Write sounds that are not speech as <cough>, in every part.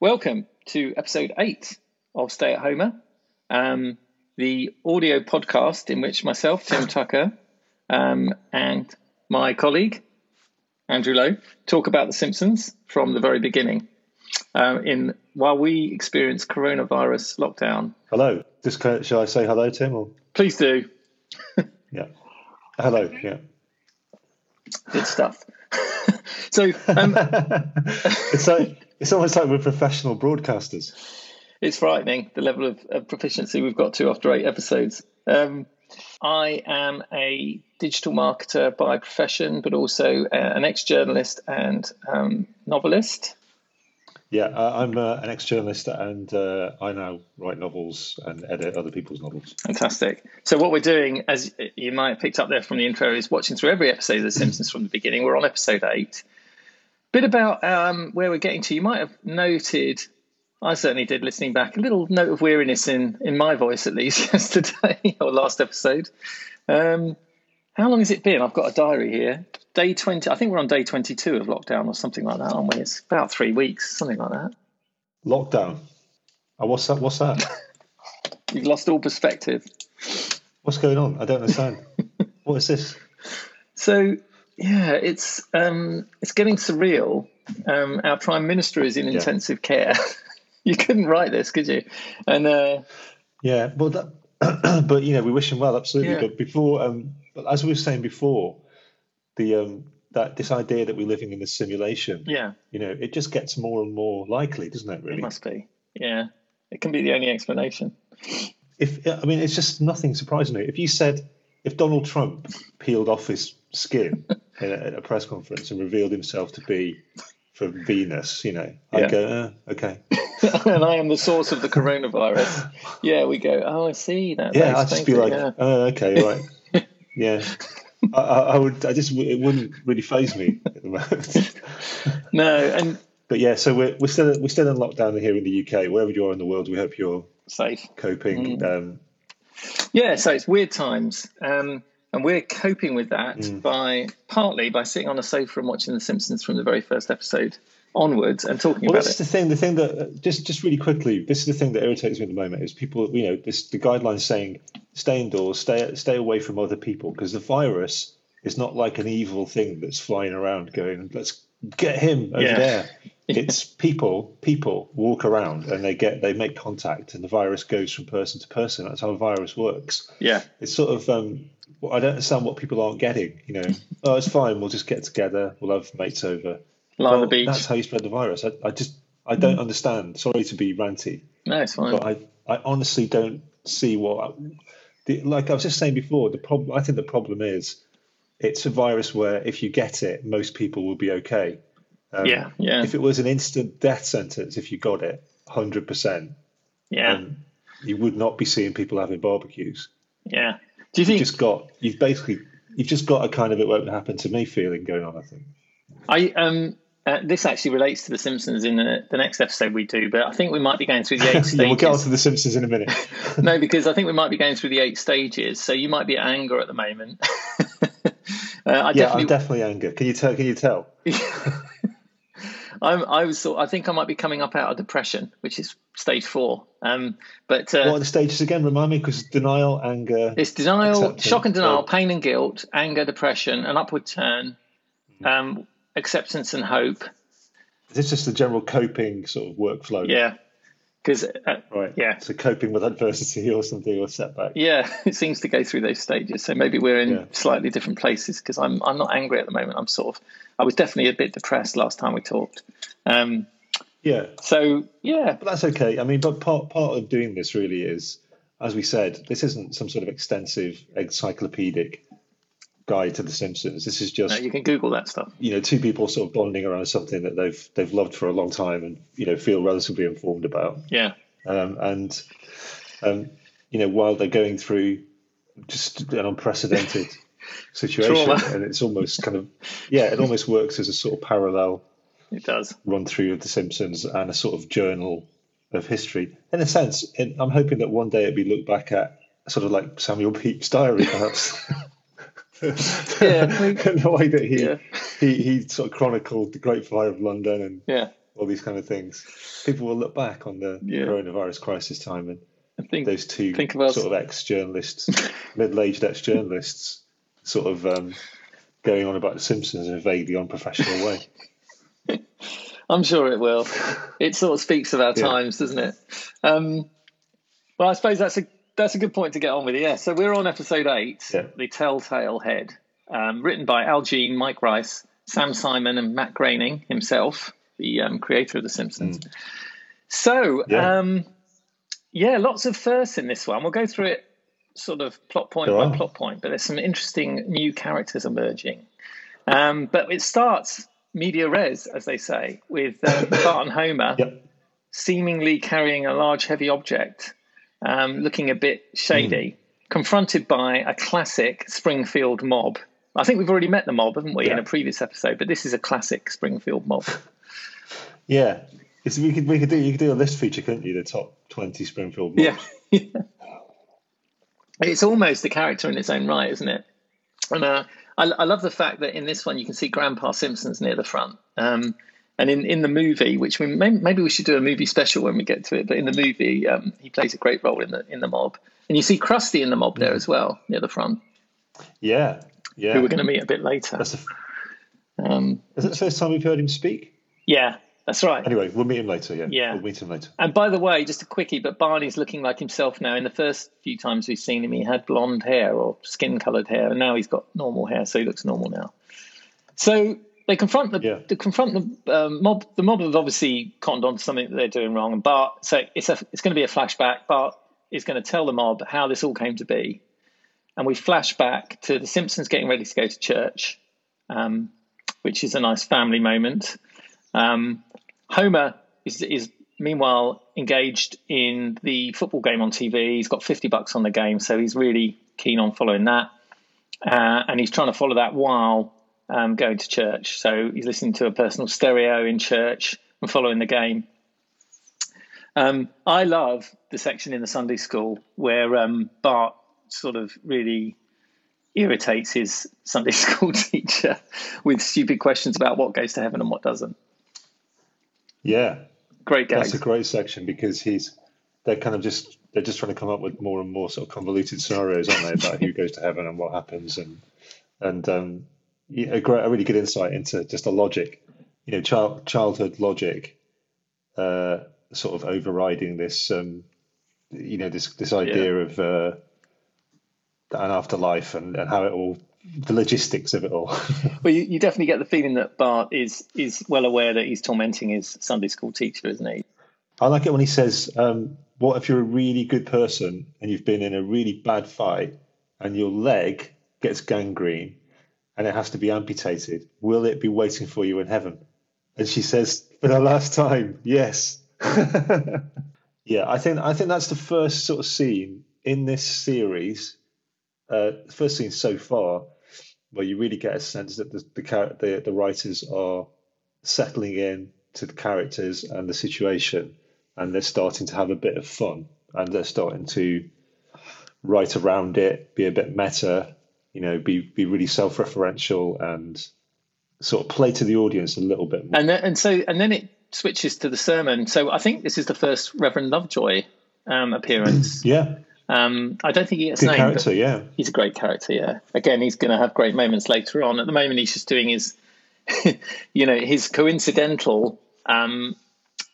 Welcome to episode eight of Stay at Homer, um, the audio podcast in which myself, Tim <laughs> Tucker, um, and my colleague, Andrew Lowe, talk about The Simpsons from the very beginning. Um, in while we experience coronavirus lockdown. Hello. Just shall I say hello, Tim? Or please do. <laughs> yeah. Hello. Yeah. Good stuff. <laughs> so um, <laughs> it's like it's almost like we're professional broadcasters. It's frightening the level of, of proficiency we've got to after eight episodes. Um, I am a digital marketer by profession, but also uh, an ex journalist and um, novelist. Yeah, uh, I'm uh, an ex journalist and uh, I now write novels and edit other people's novels. Fantastic. So, what we're doing, as you might have picked up there from the intro, is watching through every episode of The Simpsons from the beginning. We're on episode eight. Bit about um, where we're getting to. You might have noted, I certainly did listening back, a little note of weariness in, in my voice, at least, <laughs> yesterday or last episode. Um, how long has it been? I've got a diary here day 20 i think we're on day 22 of lockdown or something like that aren't we? It's about three weeks something like that. Lockdown? Oh, what's that what's that? <laughs> You've lost all perspective. What's going on? I don't understand. <laughs> What is this? So yeah it's um it's getting surreal. Um our prime minister is in yeah. intensive care. <laughs> You couldn't write this could you? And uh yeah well that <clears throat> but you know we wish him well absolutely yeah. but before um but as we were saying before the um, that this idea that we're living in a simulation. Yeah. You know, it just gets more and more likely, doesn't it? Really, it must be. Yeah, it can be the only explanation. If I mean, it's just nothing surprising. If you said if Donald Trump peeled off his skin <laughs> in a, at a press conference and revealed himself to be from Venus, you know, I'd yeah. go, uh, okay. <laughs> and I am the source of the coronavirus. <laughs> Yeah, we go, oh, I see that. Yeah, I'd just be like, yeah. oh, okay, right. yeah. I, I, would. I just it wouldn't really faze me at the moment. no, and but yeah, so we're we're still we're still in lockdown here in the UK. Wherever you are in the world, we hope you're safe, coping. Mm. Um, yeah, so it's weird times, um, and we're coping with that mm. by partly by sitting on a sofa and watching The Simpsons from the very first episode onwards and talking well, about this it. Is the thing. The thing that uh, just just really quickly, this is the thing that irritates me at the moment is people. You know, this the guidelines saying stay indoors, stay stay away from other people because the virus is not like an evil thing that's flying around going let's get him over yeah. there. <laughs> It's people. People walk around and they get they make contact, and the virus goes from person to person. That's how a virus works. Yeah, it's sort of. Um, I don't understand what people aren't getting. You know, <laughs> oh, it's fine. We'll just get together. We'll have mates over. Lie well, on the beach. That's how you spread the virus. I, I just I don't mm. understand. Sorry to be ranty. No, it's fine. But I I honestly don't see what. The, like I was just saying before, the problem. I think the problem is, it's a virus where if you get it, most people will be okay. Um, yeah, yeah. If it was an instant death sentence, if you got it, hundred percent. Yeah. Um, you would not be seeing people having barbecues. Yeah. Do you think you've just got you've basically you've just got a kind of it won't happen to me feeling going on? I think. I um uh, this actually relates to The Simpsons in the, the, next episode we do, but I think we might be going through the <laughs> eight stages. yeah, we'll get on to The Simpsons in a minute. <laughs> <laughs> no, because I think we might be going through the eight stages. So you might be at anger at the moment. uh, I yeah, definitely... I'm definitely anger. Can you tell? Can you tell? I'm, I was. I think I might be coming up out of depression, which is stage four. Um, but uh, what are the stages again? Remind me, because denial, anger. It's denial, shock and denial, pain and guilt, anger, depression, an upward turn. Hmm. Um, acceptance and hope. Is this just the general coping sort of workflow? Yeah. Because uh, right, yeah. So coping with adversity or something or setback. Yeah, <laughs> it seems to go through those stages. So maybe we're in yeah. slightly different places. Because I'm I'm not angry at the moment. I'm sort of I was definitely a bit depressed last time we talked. Um, yeah. So yeah, but that's okay. I mean, but part part of doing this really is, as we said, this isn't some sort of extensive encyclopedic guide to The Simpsons. This is just no, you can Google that stuff. You know, two people sort of bonding around something that they've they've loved for a long time and you know feel relatively informed about. Yeah. Um, and um, you know, while they're going through just an unprecedented <laughs> situation, Trauma. and it's almost kind of yeah, it almost works as a sort of parallel. It does run through of The Simpsons and a sort of journal of history. In a sense, I'm hoping that one day it'll be looked back at sort of like Samuel Pepys' diary, perhaps. <laughs> yeah, <laughs> the way that he, yeah. he he sort of chronicled the Great Fire of London and yeah. all these kind of things. People will look back on the Yeah. coronavirus crisis time and I think those two think of us- sort of ex-journalists, <laughs> middle-aged ex-journalists, sort of um, going on about the Simpsons in a vaguely unprofessional way. <laughs> I'm sure it will. It sort of speaks of our times, doesn't it? Um, well, I suppose that's a that's a good point to get on with. Yeah. So we're on episode eight, Yeah. the Telltale Head, um, written by Al Jean, Mike Reiss, Sam Simon, and Matt Groening himself, the um, creator of The Simpsons. So, Yeah. um, yeah, lots of firsts in this one. We'll go through it sort of plot point There by are. plot point, but there's some interesting new characters emerging. Um, but it starts media res, as they say, with um, <laughs> Bart and Homer Yep. seemingly carrying a large, heavy object, um, looking a bit shady, confronted by a classic Springfield mob. I think we've already met the mob, haven't we, in a previous episode? But this is a classic Springfield mob. <laughs> Yeah, it's, we could we could do you could do a list feature, couldn't you? The top twenty Springfield. Mobs. Yeah. <laughs> it's almost a character in its own right, isn't it? And uh, I, I love the fact that in this one you can see Grandpa Simpson's near the front. Um, and in, in the movie, which we may, maybe we should do a movie special when we get to it, but in the movie um, he plays a great role in the in the mob, and you see Krusty in the mob there as well near the front, yeah, yeah. who we're going to meet a bit later. That's Um, is it the first time we've heard him speak? yeah, that's right. Anyway, we'll meet him later. Yeah, Yeah. we'll meet him later. And by the way, just a quickie, but Barney's looking like himself now. In the first few times we've seen him, he had blonde hair or skin coloured hair, and now he's got normal hair, so he looks normal now. So they confront the Yeah. they confront the um, mob. The mob have obviously cottoned on to something that they're doing wrong, and Bart. So it's a it's going to be a flashback. Bart is going to tell the mob how this all came to be, and we flash back to the Simpsons getting ready to go to church, um, which is a nice family moment. Um, Homer is, is meanwhile engaged in the football game on TV. He's got 50 bucks on the game, so he's really keen on following that. Uh, and he's trying to follow that while um, going to church. So he's listening to a personal stereo in church and following the game. Um, I love the section in the Sunday school where um, Bart sort of really irritates his Sunday <laughs> school teacher with stupid questions about what goes to heaven and what doesn't. Yeah, Great that's a great section because he's they're kind of just they're just trying to come up with more and more sort of convoluted scenarios, aren't they, about who <laughs> goes to heaven and what happens and and um, yeah, a great a really good insight into just the logic, you know, child childhood logic, uh, sort of overriding this um, you know this this idea of uh, an afterlife and, and how it all the logistics of it all. <laughs> Well, you, you definitely get the feeling that Bart is is well aware that he's tormenting his Sunday school teacher, isn't he? I like it when he says, um, "What if you're a really good person and you've been in a really bad fight and your leg gets gangrene and it has to be amputated? Will it be waiting for you in heaven?" And she says, "For the last time, yes." <laughs> yeah, I think I think that's the first sort of scene in this series, uh, first scene so far, where you really get a sense that the the, the, the writers are settling in to the characters and the situation and they're starting to have a bit of fun and they're starting to write around it be a bit meta you know be be really self-referential and sort of play to the audience a little bit more And then, and so and then it switches to the sermon. So I think this is the first Reverend Lovejoy um, appearance. <clears throat> yeah Um, I don't think he gets good named. character yeah He's a great character, yeah. Again, he's going to have great moments later on. At the moment, he's just doing his, <laughs> you know, his coincidental um,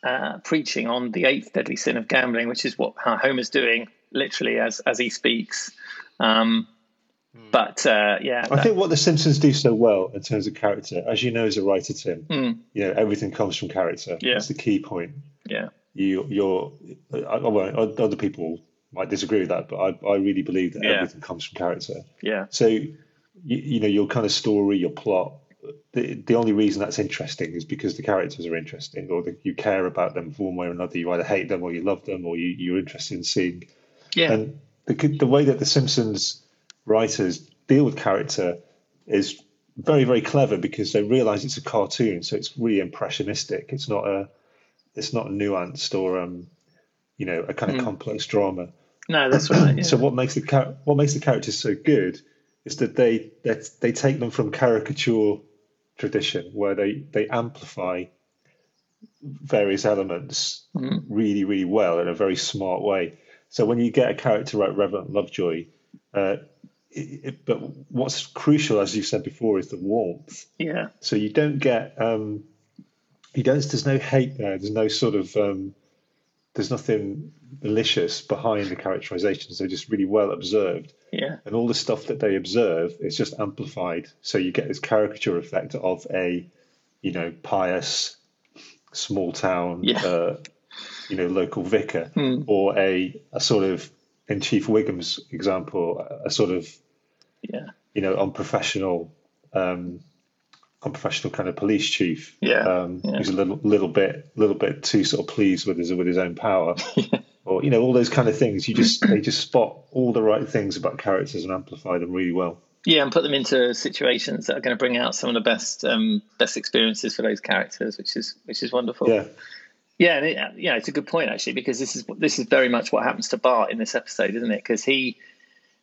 uh, preaching on the eighth deadly sin of gambling, which is what how Homer's doing literally as as he speaks. Um, but uh, yeah, I that- think what the Simpsons do so well in terms of character, as you know as a writer, Tim, Mm. you know everything comes from character. Yeah. That's the key point. yeah, You, you're, I, I other people might disagree with that, but I, I really believe that Yeah. everything comes from character. yeah, So, you, you know, your kind of story, your plot, the, the only reason that's interesting is because the characters are interesting or that you care about them one way or another. You either hate them or you love them or you, you're interested in seeing. yeah, And the, the way that the Simpsons writers deal with character is very, very clever because they realize it's a cartoon. So it's really impressionistic. It's not a, it's not nuanced or, um, you know, a kind of complex drama. no, that's right. <clears throat> Yeah. So what makes the char- what makes the characters so good is that they that they take them from caricature tradition where they they amplify various elements really, really well in a very smart way. So when you get a character like Reverend Lovejoy, uh, it, but what's crucial, as you said before, is the warmth. Yeah. So you don't get, um, you don't. There's no hate there. There's no sort of, um, there's nothing malicious behind the characterizations. They're just really well observed. Yeah. And all the stuff that they observe is just amplified. So you get this caricature effect of a, you know, pious, small town, Yeah. uh, you know, local vicar, Hmm. or a, a sort of, in Chief Wiggum's example, a sort of, Yeah. you know, unprofessional, um, unprofessional kind of police chief. Yeah, Um, yeah. Who's a little, little bit, little bit too sort of pleased with his with his own power, <laughs> or you know, all those kind of things. You just they just spot all the right things about characters and amplify them really well. Yeah, and put them into situations that are going to bring out some of the best um, best experiences for those characters, which is which is wonderful. Yeah, Yeah, and it, yeah, it's a good point actually because this is this is very much what happens to Bart in this episode, isn't it? Because he,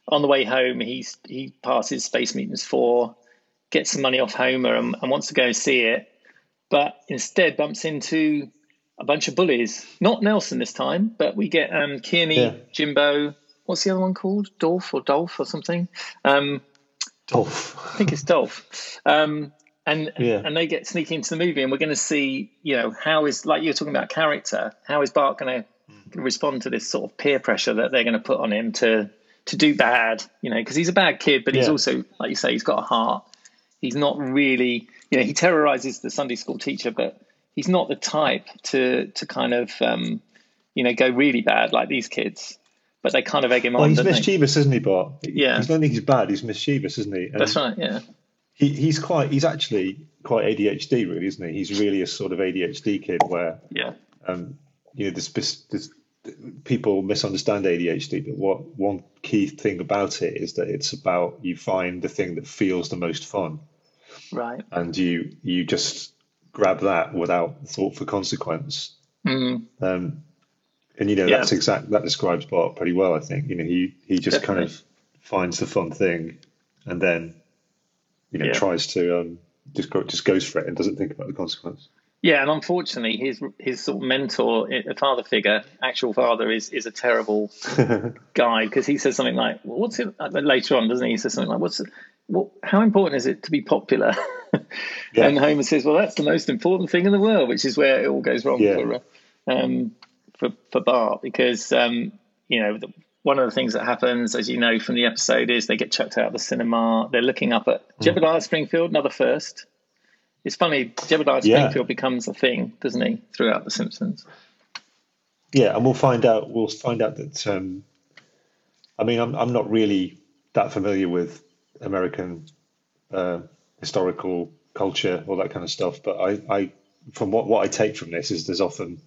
on the way home, he's he passes Space Mutants Four, gets some money off Homer, and, and wants to go see it, but instead bumps into a bunch of bullies. Not Nelson this time, but we get um, Kearney, Yeah. Jimbo. What's the other one called? Dolph or Dolph or something? Um, Dolph. I think it's Dolph. Um, and Yeah. and they get sneaking into the movie, and we're going to see, you know, how is like you're talking about character. How is Bart going to respond to this sort of peer pressure that they're going to put on him to to do bad? You know, because he's a bad kid, but he's Yeah. also, like you say, he's got a heart. He's not really, you know, he terrorizes the Sunday school teacher, but he's not the type to to kind of, um, you know, go really bad like these kids. But they kind of egg him Well, on. he's don't they? mischievous, isn't he, Bart? Yeah. He's not think he's bad. He's mischievous, isn't he? And That's right. Yeah. He, he's quite. He's actually quite ADHD, really, isn't he? He's really a sort of ADHD kid where Yeah. um, you know, this, this, this, people misunderstand ADHD, but what one key thing about it is that it's about you find the thing that feels the most fun, Right. and you you just grab that without thought for consequence. Mm. Um, and you know Yeah. that's exact that describes Bart pretty well. I think you know he he just kind of finds the fun thing, and then you know Yeah. tries to um, just go, just goes for it and doesn't think about the consequence. Yeah, and unfortunately, his his sort of mentor, a father figure, actual father, is is a terrible <laughs> guy because he says something like, well, "What's it?" uh, Later on, doesn't he? He says something like, "What's it, what? How important is it to be popular?" <laughs> Yeah. And Homer says, "Well, that's the most important thing in the world," which is where it all goes wrong Yeah. for uh, um, for for Bart because um, you know the, one of the things that happens, as you know from the episode, is they get chucked out of the cinema. They're looking up at Mm. Jebediah Springfield, another first. It's funny, Jebediah Yeah. Springfield becomes a thing, doesn't he, throughout The Simpsons? Yeah, and we'll find out. We'll find out that. Um, I mean, I'm I'm not really that familiar with American uh, historical culture, all that kind of stuff. But I, I, from what what I take from this is there's often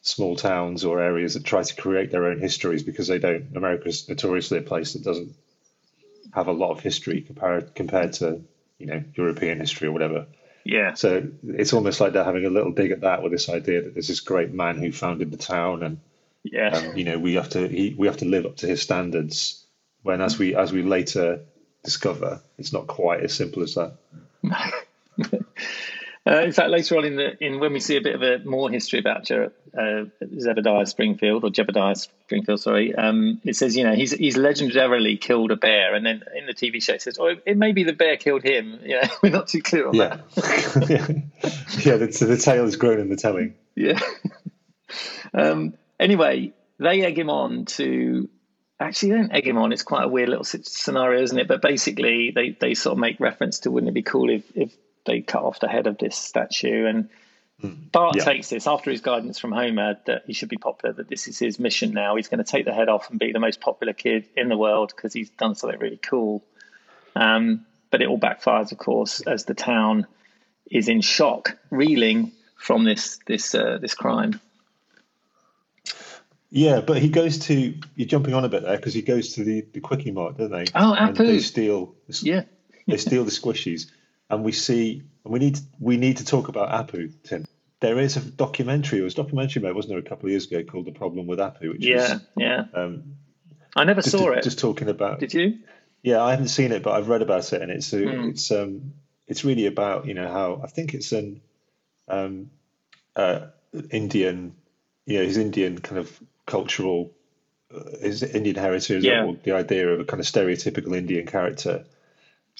small towns or areas that try to create their own histories because they don't. America's notoriously a place that doesn't have a lot of history compared compared to you know European history or whatever. Yeah. So it's almost like they're having a little dig at that with this idea that there's this great man who founded the town, and Yeah. um, you know we have to he, we have to live up to his standards. When as we as we later discover, it's not quite as simple as that. <laughs> Uh, in fact, later on in the in when we see a bit of a more history about Je- uh, Zebediah Springfield or Jebediah Springfield, sorry, um, it says you know he's he's legendarily killed a bear, and then in the TV show it says, oh, it may be the bear killed him. <laughs> Yeah, we're not too clear on Yeah, that. yeah. <laughs> yeah. The, the tale is grown in the telling. Yeah. um, anyway, they egg him on to. Actually, they don't egg him on. It's quite a weird little scenario, isn't it? But basically, they, they sort of make reference to wouldn't it be cool if, if they cut off the head of this statue? And Bart Yeah. takes this after his guidance from Homer that he should be popular, that this is his mission now. He's going to take the head off and be the most popular kid in the world because he's done something really cool. Um, but it all backfires, of course, as the town is in shock, reeling from this this uh, this crime. Yeah, but he goes to you're jumping on a bit there because he goes to the the Kwik-E-Mart, don't they? Oh, And they steal Yeah, they steal the squishies, and we see and we need we need to talk about Apu, Tim. There is a documentary. It was a documentary made, wasn't there, a couple of years ago called "The Problem with Apu," which yeah, was yeah. um, I never just, saw it. just talking about. Did you? Yeah, I haven't seen it, but I've read about it, and it's a, Hmm. it's um it's really about you know how I think it's an um uh, Indian, you know, his Indian kind of cultural, uh, his Indian heritage, Yeah. or the idea of a kind of stereotypical Indian character.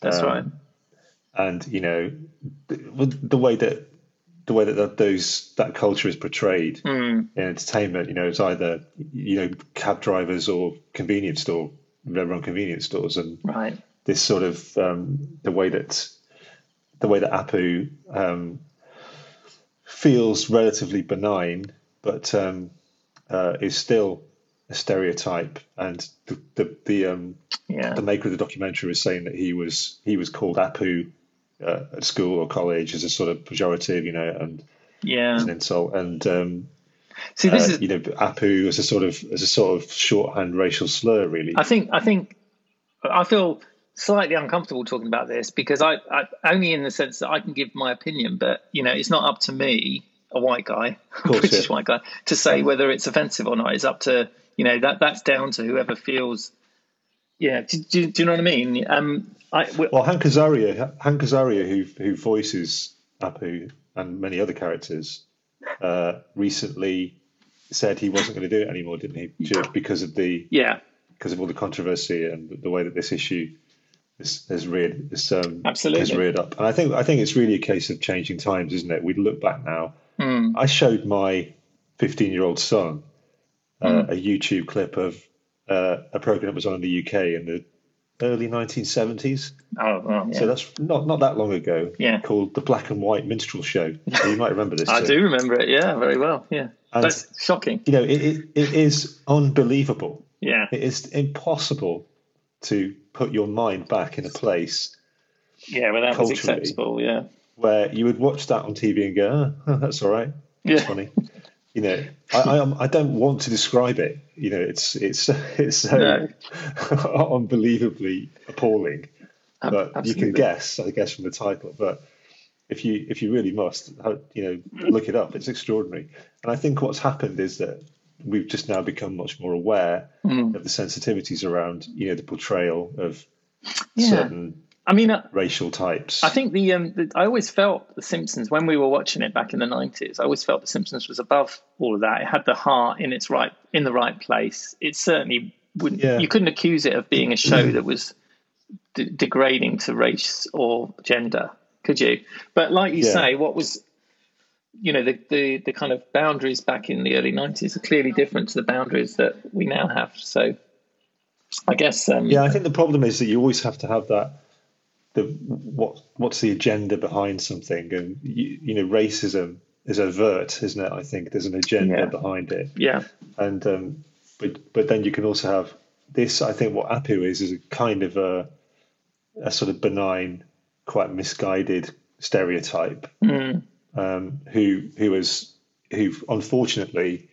That's Um, right. And you know the, the way that the way that, that those that culture is portrayed Mm, in entertainment you know it's either you know cab drivers or convenience store run convenience stores and right. this sort of um, the way that the way that Apu um, feels relatively benign but um, uh, is still a stereotype and the the, the um, Yeah. the maker of the documentary was saying that he was he was called Apu uh, at school or college as a sort of pejorative, you know, and Yeah. as an insult, and um, See, this uh, is. you know, Apu as a sort of as a sort of shorthand racial slur, really. I think. I think. I feel slightly uncomfortable talking about this because I, I only in the sense that I can give my opinion, but you know, it's not up to me, a white guy, <laughs> a course, British yeah. white guy, to say whether it's offensive or not. It's up to you know that that's down to whoever feels. Yeah. Do, do, do you know what I mean? Um. I. w- Well, Hank Azaria, Hank Azaria, who who voices Apu and many other characters, uh, recently said he wasn't going to do it anymore, didn't he? Ju- Because of the yeah. because of all the controversy and the way that this issue has, has reared this um, Absolutely. has reared up. And I think I think it's really a case of changing times, isn't it? We look back now. Mm. I showed my 15 year old son uh, Hmm. a YouTube clip of uh, a program that was on in the UK in the early 1970s. Oh. Well, yeah. So that's not not that long ago. Yeah. Called the Black and White Minstrel Show. So you might remember this. <laughs> I too. do remember it. Yeah. Very well. Yeah. And- That's shocking. You know, it, it, it is unbelievable. Yeah. It is impossible to put your mind back in a place Yeah. Well, that was acceptable. Yeah. where you would watch that on TV and go, oh, that's all right. It's Yeah. funny. <laughs> You know, <laughs> I, I, I don't want to describe it. You know, it's it's <laughs> it's so No. <laughs> unbelievably appalling. Ab- But you can guess, I guess, from the title. But if you if you really must, you know, look it up. It's extraordinary. And I think what's happened is that we've just now become much more aware Mm. of the sensitivities around, you know, the portrayal of Yeah. certain I mean, uh, racial types. I think the, um, the I always felt The Simpsons when we were watching it back in the nineties. I always felt The Simpsons was above all of that. It had the heart in its right in the right place. It certainly wouldn't. Yeah. You couldn't accuse it of being a show that was d- degrading to race or gender, could you? But like you Yeah. say, what was you know the, the the kind of boundaries back in the early nineties are clearly different to the boundaries that we now have. So I guess um, Yeah, I think the problem is that you always have to have that. The what what's the agenda behind something, and you, you know, racism is overt, isn't it? I think there's an agenda Yeah. behind it, yeah, and um, but but then you can also have this. I think what Apu is is a kind of a a sort of benign, quite misguided stereotype Mm. um, who who is who unfortunately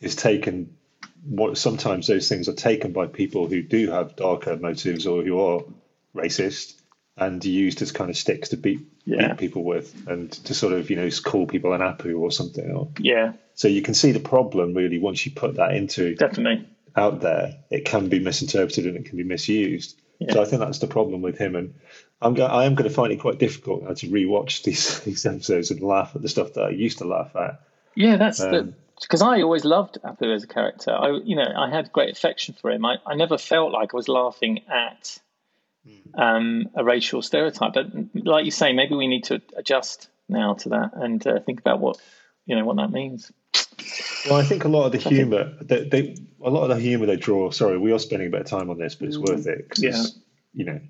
is taken. What sometimes those things are taken by people who do have darker motives or who are racist and used as kind of sticks to beat, Yeah. beat people with and to sort of you know call people an apu or something. Or, yeah, so you can see the problem really once you put that into definitely. out there, it can be misinterpreted and it can be misused. So I think that's the problem with him, and I'm go- I am going to find it quite difficult now to rewatch <laughs> these these episodes and laugh at the stuff that I used to laugh at. Yeah, that's the Um, because I always loved Apu as a character. I, you know, I had great affection for him. I, I never felt like I was laughing at um, a racial stereotype. But like you say, maybe we need to adjust now to that and uh, think about what you know what that means. Well, I think a lot of the humour, they, they, a lot of the humour they draw. Sorry, we are spending a bit of time on this, but it's worth it. 'cause it's, you know,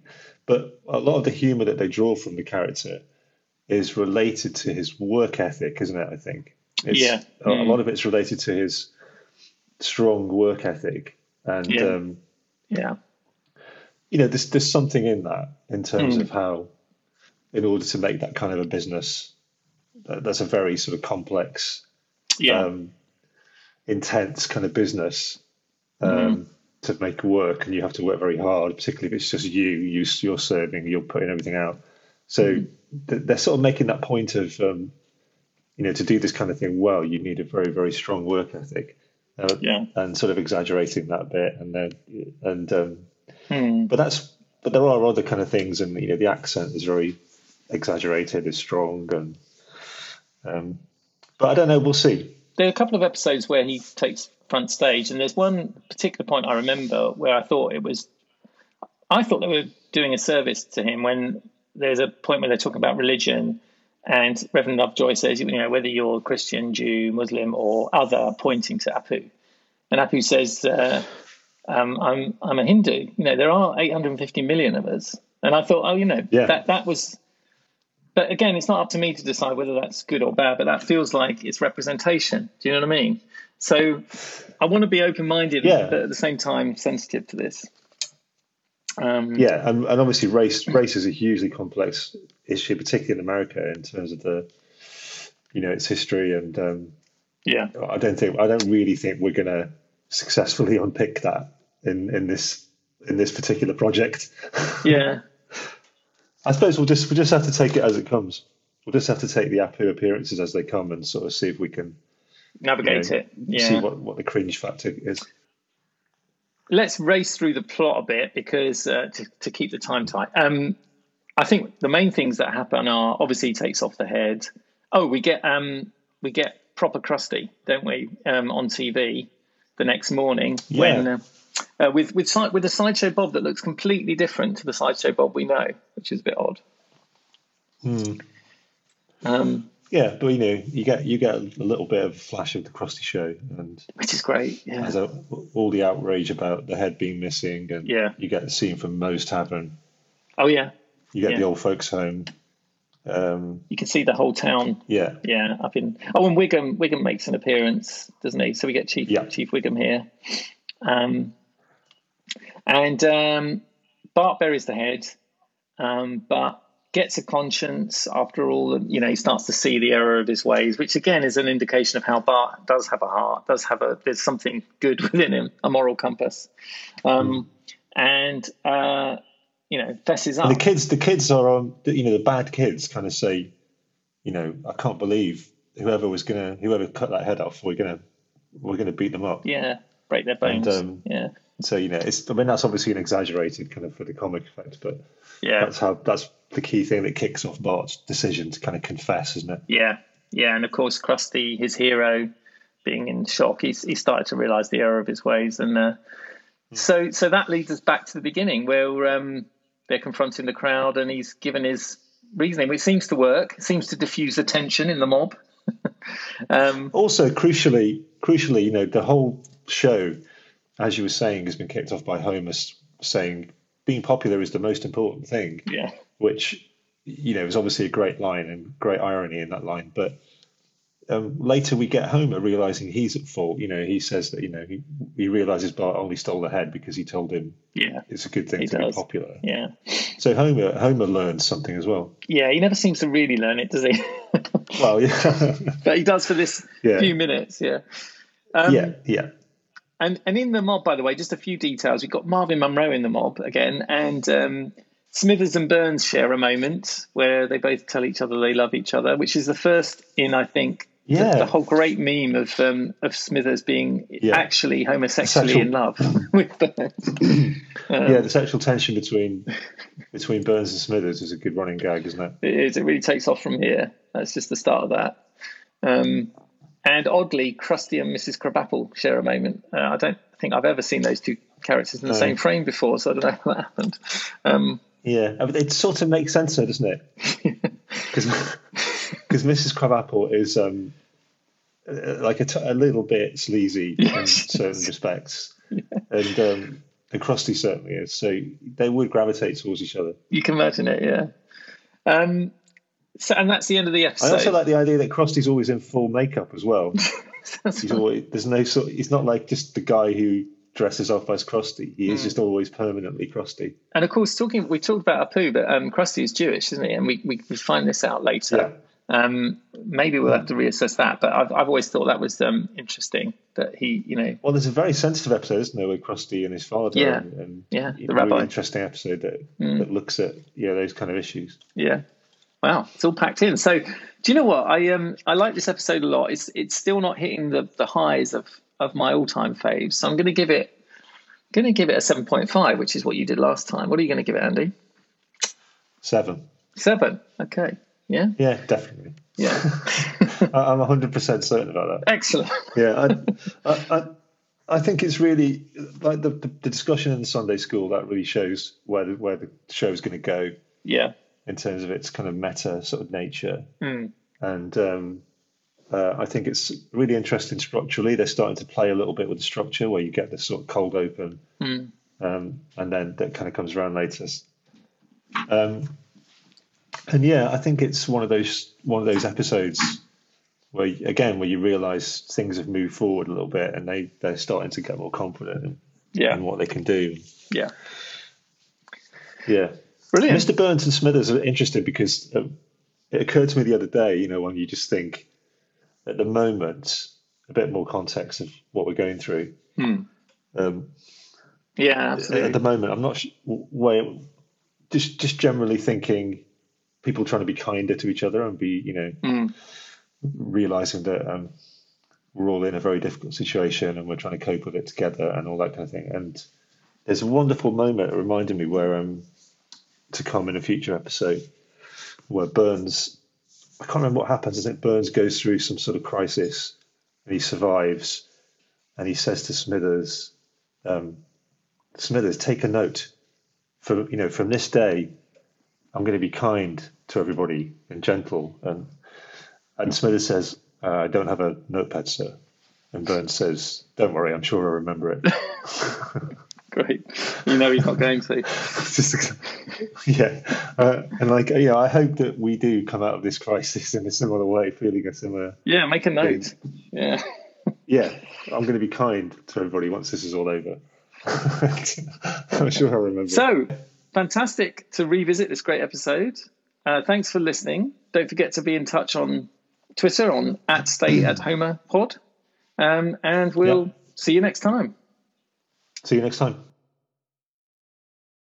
but a lot of the humour that they draw from the character is related to his work ethic, isn't it? I think. It's, Yeah. A, a Mm. lot of it's related to his strong work ethic, and Yeah. um, Yeah, you know, there's there's something in that in terms Mm. of how, in order to make that kind of a business, that, that's a very sort of complex yeah, um, intense kind of business um, Mm-hmm. to make work, and you have to work very hard, particularly if it's just you, you you're serving, you're putting everything out. So th- they're sort of making that point of, um, you know, to do this kind of thing well, you need a very very strong work ethic, uh, yeah. and sort of exaggerating that bit, and then and um, Hmm. but that's but there are other kind of things, and you know, the accent is very exaggerated, is strong, and um, But I don't know. We'll see. There are a couple of episodes where he takes front stage, and there's one particular point I remember where I thought it was. I thought they were doing a service to him when there's a point where they're talking about religion, and Reverend Lovejoy says, you know, whether you're Christian, Jew, Muslim, or other, pointing to Apu, and Apu says, uh, um, "I'm I'm a Hindu." You know, there are 850 million of us, and I thought, oh, you know, Yeah. that that was. But again, it's not up to me to decide whether that's good or bad. But that feels like it's representation. Do you know what I mean? So I want to be open-minded, Yeah. but at the same time sensitive to this. Um, Yeah, and, and obviously race race is a hugely complex issue, particularly in America in terms of the, you know, its history. And um, yeah, I don't think I don't really think we're going to successfully <laughs> unpick that in in this in this particular project. <laughs> yeah. I suppose we'll just we'll just have to take it as it comes. We'll just have to take the Apu appearances as they come and sort of see if we can Navigate you know, it. Yeah. see what, what the cringe factor is. let's race through the plot a bit because uh, to, to keep the time tight. Um, I think the main things that happen are obviously he takes off the head. Oh, we get um, we get proper Krusty, don't we, um, on TV the next morning when uh, uh, with with with a sideshow Bob that looks completely different to the sideshow Bob we know, which is a bit odd. Um, Yeah, but you know, you get you get a little bit of a flash of the Krusty show, and which is great. Yeah, there's a, all the outrage about the head being missing, and Yeah. you get the scene from Moe's Tavern. oh yeah, You get Yeah. the old folks' home. Um, you can see the whole town yeah, Yeah, up in. Oh, and Wiggum Wiggum makes an appearance, doesn't he? So we get Chief Yeah. Chief Wiggum here, um, and um, Bart buries the head, um, but gets a conscience after all. You know, he starts to see the error of his ways, which again is an indication of how Bart does have a heart, does have a. There's something good within him, a moral compass, um, and uh, you know, fesses up. the kids, the kids are on. You know, the bad kids kind of say, you know, I can't believe whoever was gonna, whoever cut that head off, we're gonna, we're gonna beat them up. yeah, break their bones. um, yeah, So you know, it's. I mean, that's obviously an exaggerated kind of for the comic effect, but yeah. that's how that's the key thing that kicks off Bart's decision to kind of confess, isn't it? Yeah, yeah, and of course, Krusty, his hero, being in shock, he's he started to realise the error of his ways, and uh, so so that leads us back to the beginning where um, they're confronting the crowd, and he's given his reasoning, which seems to work, seems to diffuse the tension in the mob. <laughs> um, Also, crucially, crucially, you know, the whole show, as you were saying, has been kicked off by Homer saying being popular is the most important thing, yeah, which you know is obviously a great line and great irony in that line. But um, later we get Homer realizing he's at fault. You know, he says that you know he, he realizes Bart only stole the head because he told him yeah, it's a good thing to does. be popular. yeah, So Homer Homer learns something as well. yeah. He never seems to really learn it, does he? <laughs> Well, yeah, but he does for this Yeah. few minutes. Yeah. Um, yeah, yeah. And and in the mob, by the way, just a few details. We've got Marvin Monroe in the mob again, and um, Smithers and Burns share a moment where they both tell each other they love each other, which is the first in I think Yeah. the, whole great meme of um, of Smithers being Yeah. actually homosexually Sexual- in love <laughs> with Burns. yeah, the sexual tension between between Burns and Smithers is a good running gag, isn't it? It is. It really takes off from here. That's just the start of that. Um, and oddly, Krusty and Mrs. Krabappel share a moment. Uh, I don't think I've ever seen those two characters in the No. same frame before, so I don't know how that happened. Um, Yeah, it sort of makes sense, though, doesn't it? <laughs> <laughs> Because Mrs. Krabappel is um, uh, like a, t- a little bit sleazy in certain respects, <laughs> and um, and Krusty certainly is. So they would gravitate towards each other. you can imagine it, yeah. Um, so, and that's the end of the episode. I also like the idea that Krusty's always in full makeup as well. <laughs> He's always there's no sort. He's not like just the guy who dresses up as Krusty. He is just always permanently Krusty. and of course, talking we talked about Apu, but um, Krusty is Jewish, isn't he? And we, we, we find this out later. Um, maybe we'll have to reassess that, but I've, I've always thought that was um, interesting that he, you know, Well, there's a very sensitive episode, isn't there, with Krusty and his father? Yeah. And, and Yeah, the really rabbi. Hmm. interesting episode that, that looks at yeah those kind of issues. Yeah. Wow, it's all packed in. So, do you know what? I um I like this episode a lot. It's it's still not hitting the the highs of of my all time faves. So I'm going to give it going to give it a seven point five, which is what you did last time. What are you going to give it, Andy? Seven. Seven. Okay. Yeah. Yeah, definitely. Yeah. <laughs> I'm 100 percent certain about that. Excellent. Yeah, I, <laughs> I, I, I think it's really like the, the, the discussion in the Sunday school that really shows where the, where the show is going to go Yeah. in terms of its kind of meta sort of nature. Mm. And um, uh, I think it's really interesting structurally. They're starting to play a little bit with the structure where you get this sort of cold open, Mm. um, and then that kind of comes around later. Um, and yeah, I think it's one of those one of those episodes where again where you realise things have moved forward a little bit, and they they're starting to get more confident in, Yeah. in what they can do. Yeah. Yeah. Brilliant. Mr. Burns and Smithers are interesting because um, it occurred to me the other day, you know, when you just think at the moment, a bit more context of what we're going through. Hmm. Um, Yeah, at absolutely. the moment, I'm not sh- way, just just generally thinking people trying to be kinder to each other and be, you know, Mm. realizing that um, we're all in a very difficult situation and we're trying to cope with it together and all that kind of thing. And there's a wonderful moment that reminded me where um, to come in a future episode where Burns, I can't remember what happens. I think Burns goes through some sort of crisis and he survives and he says to Smithers, um, Smithers, take a note. For you know, from this day, I'm going to be kind to everybody and gentle. And and Smithers says, uh, I don't have a notepad, sir. And Burns says, Don't worry, I'm sure I'll remember it. <laughs> Great. You know he's not going to. <laughs> Just- <laughs> yeah, uh, and like yeah, I hope that we do come out of this crisis in a similar way, feeling a similar. Yeah, make a note. Yeah. Yeah, I'm going to be kind to everybody once this is all over. I'm sure I'll remember. it. So fantastic to revisit this great episode. Uh, thanks for listening. Don't forget to be in touch on Twitter on at Stay at Homer Pod, um, and we'll Yeah. see you next time. See you next time.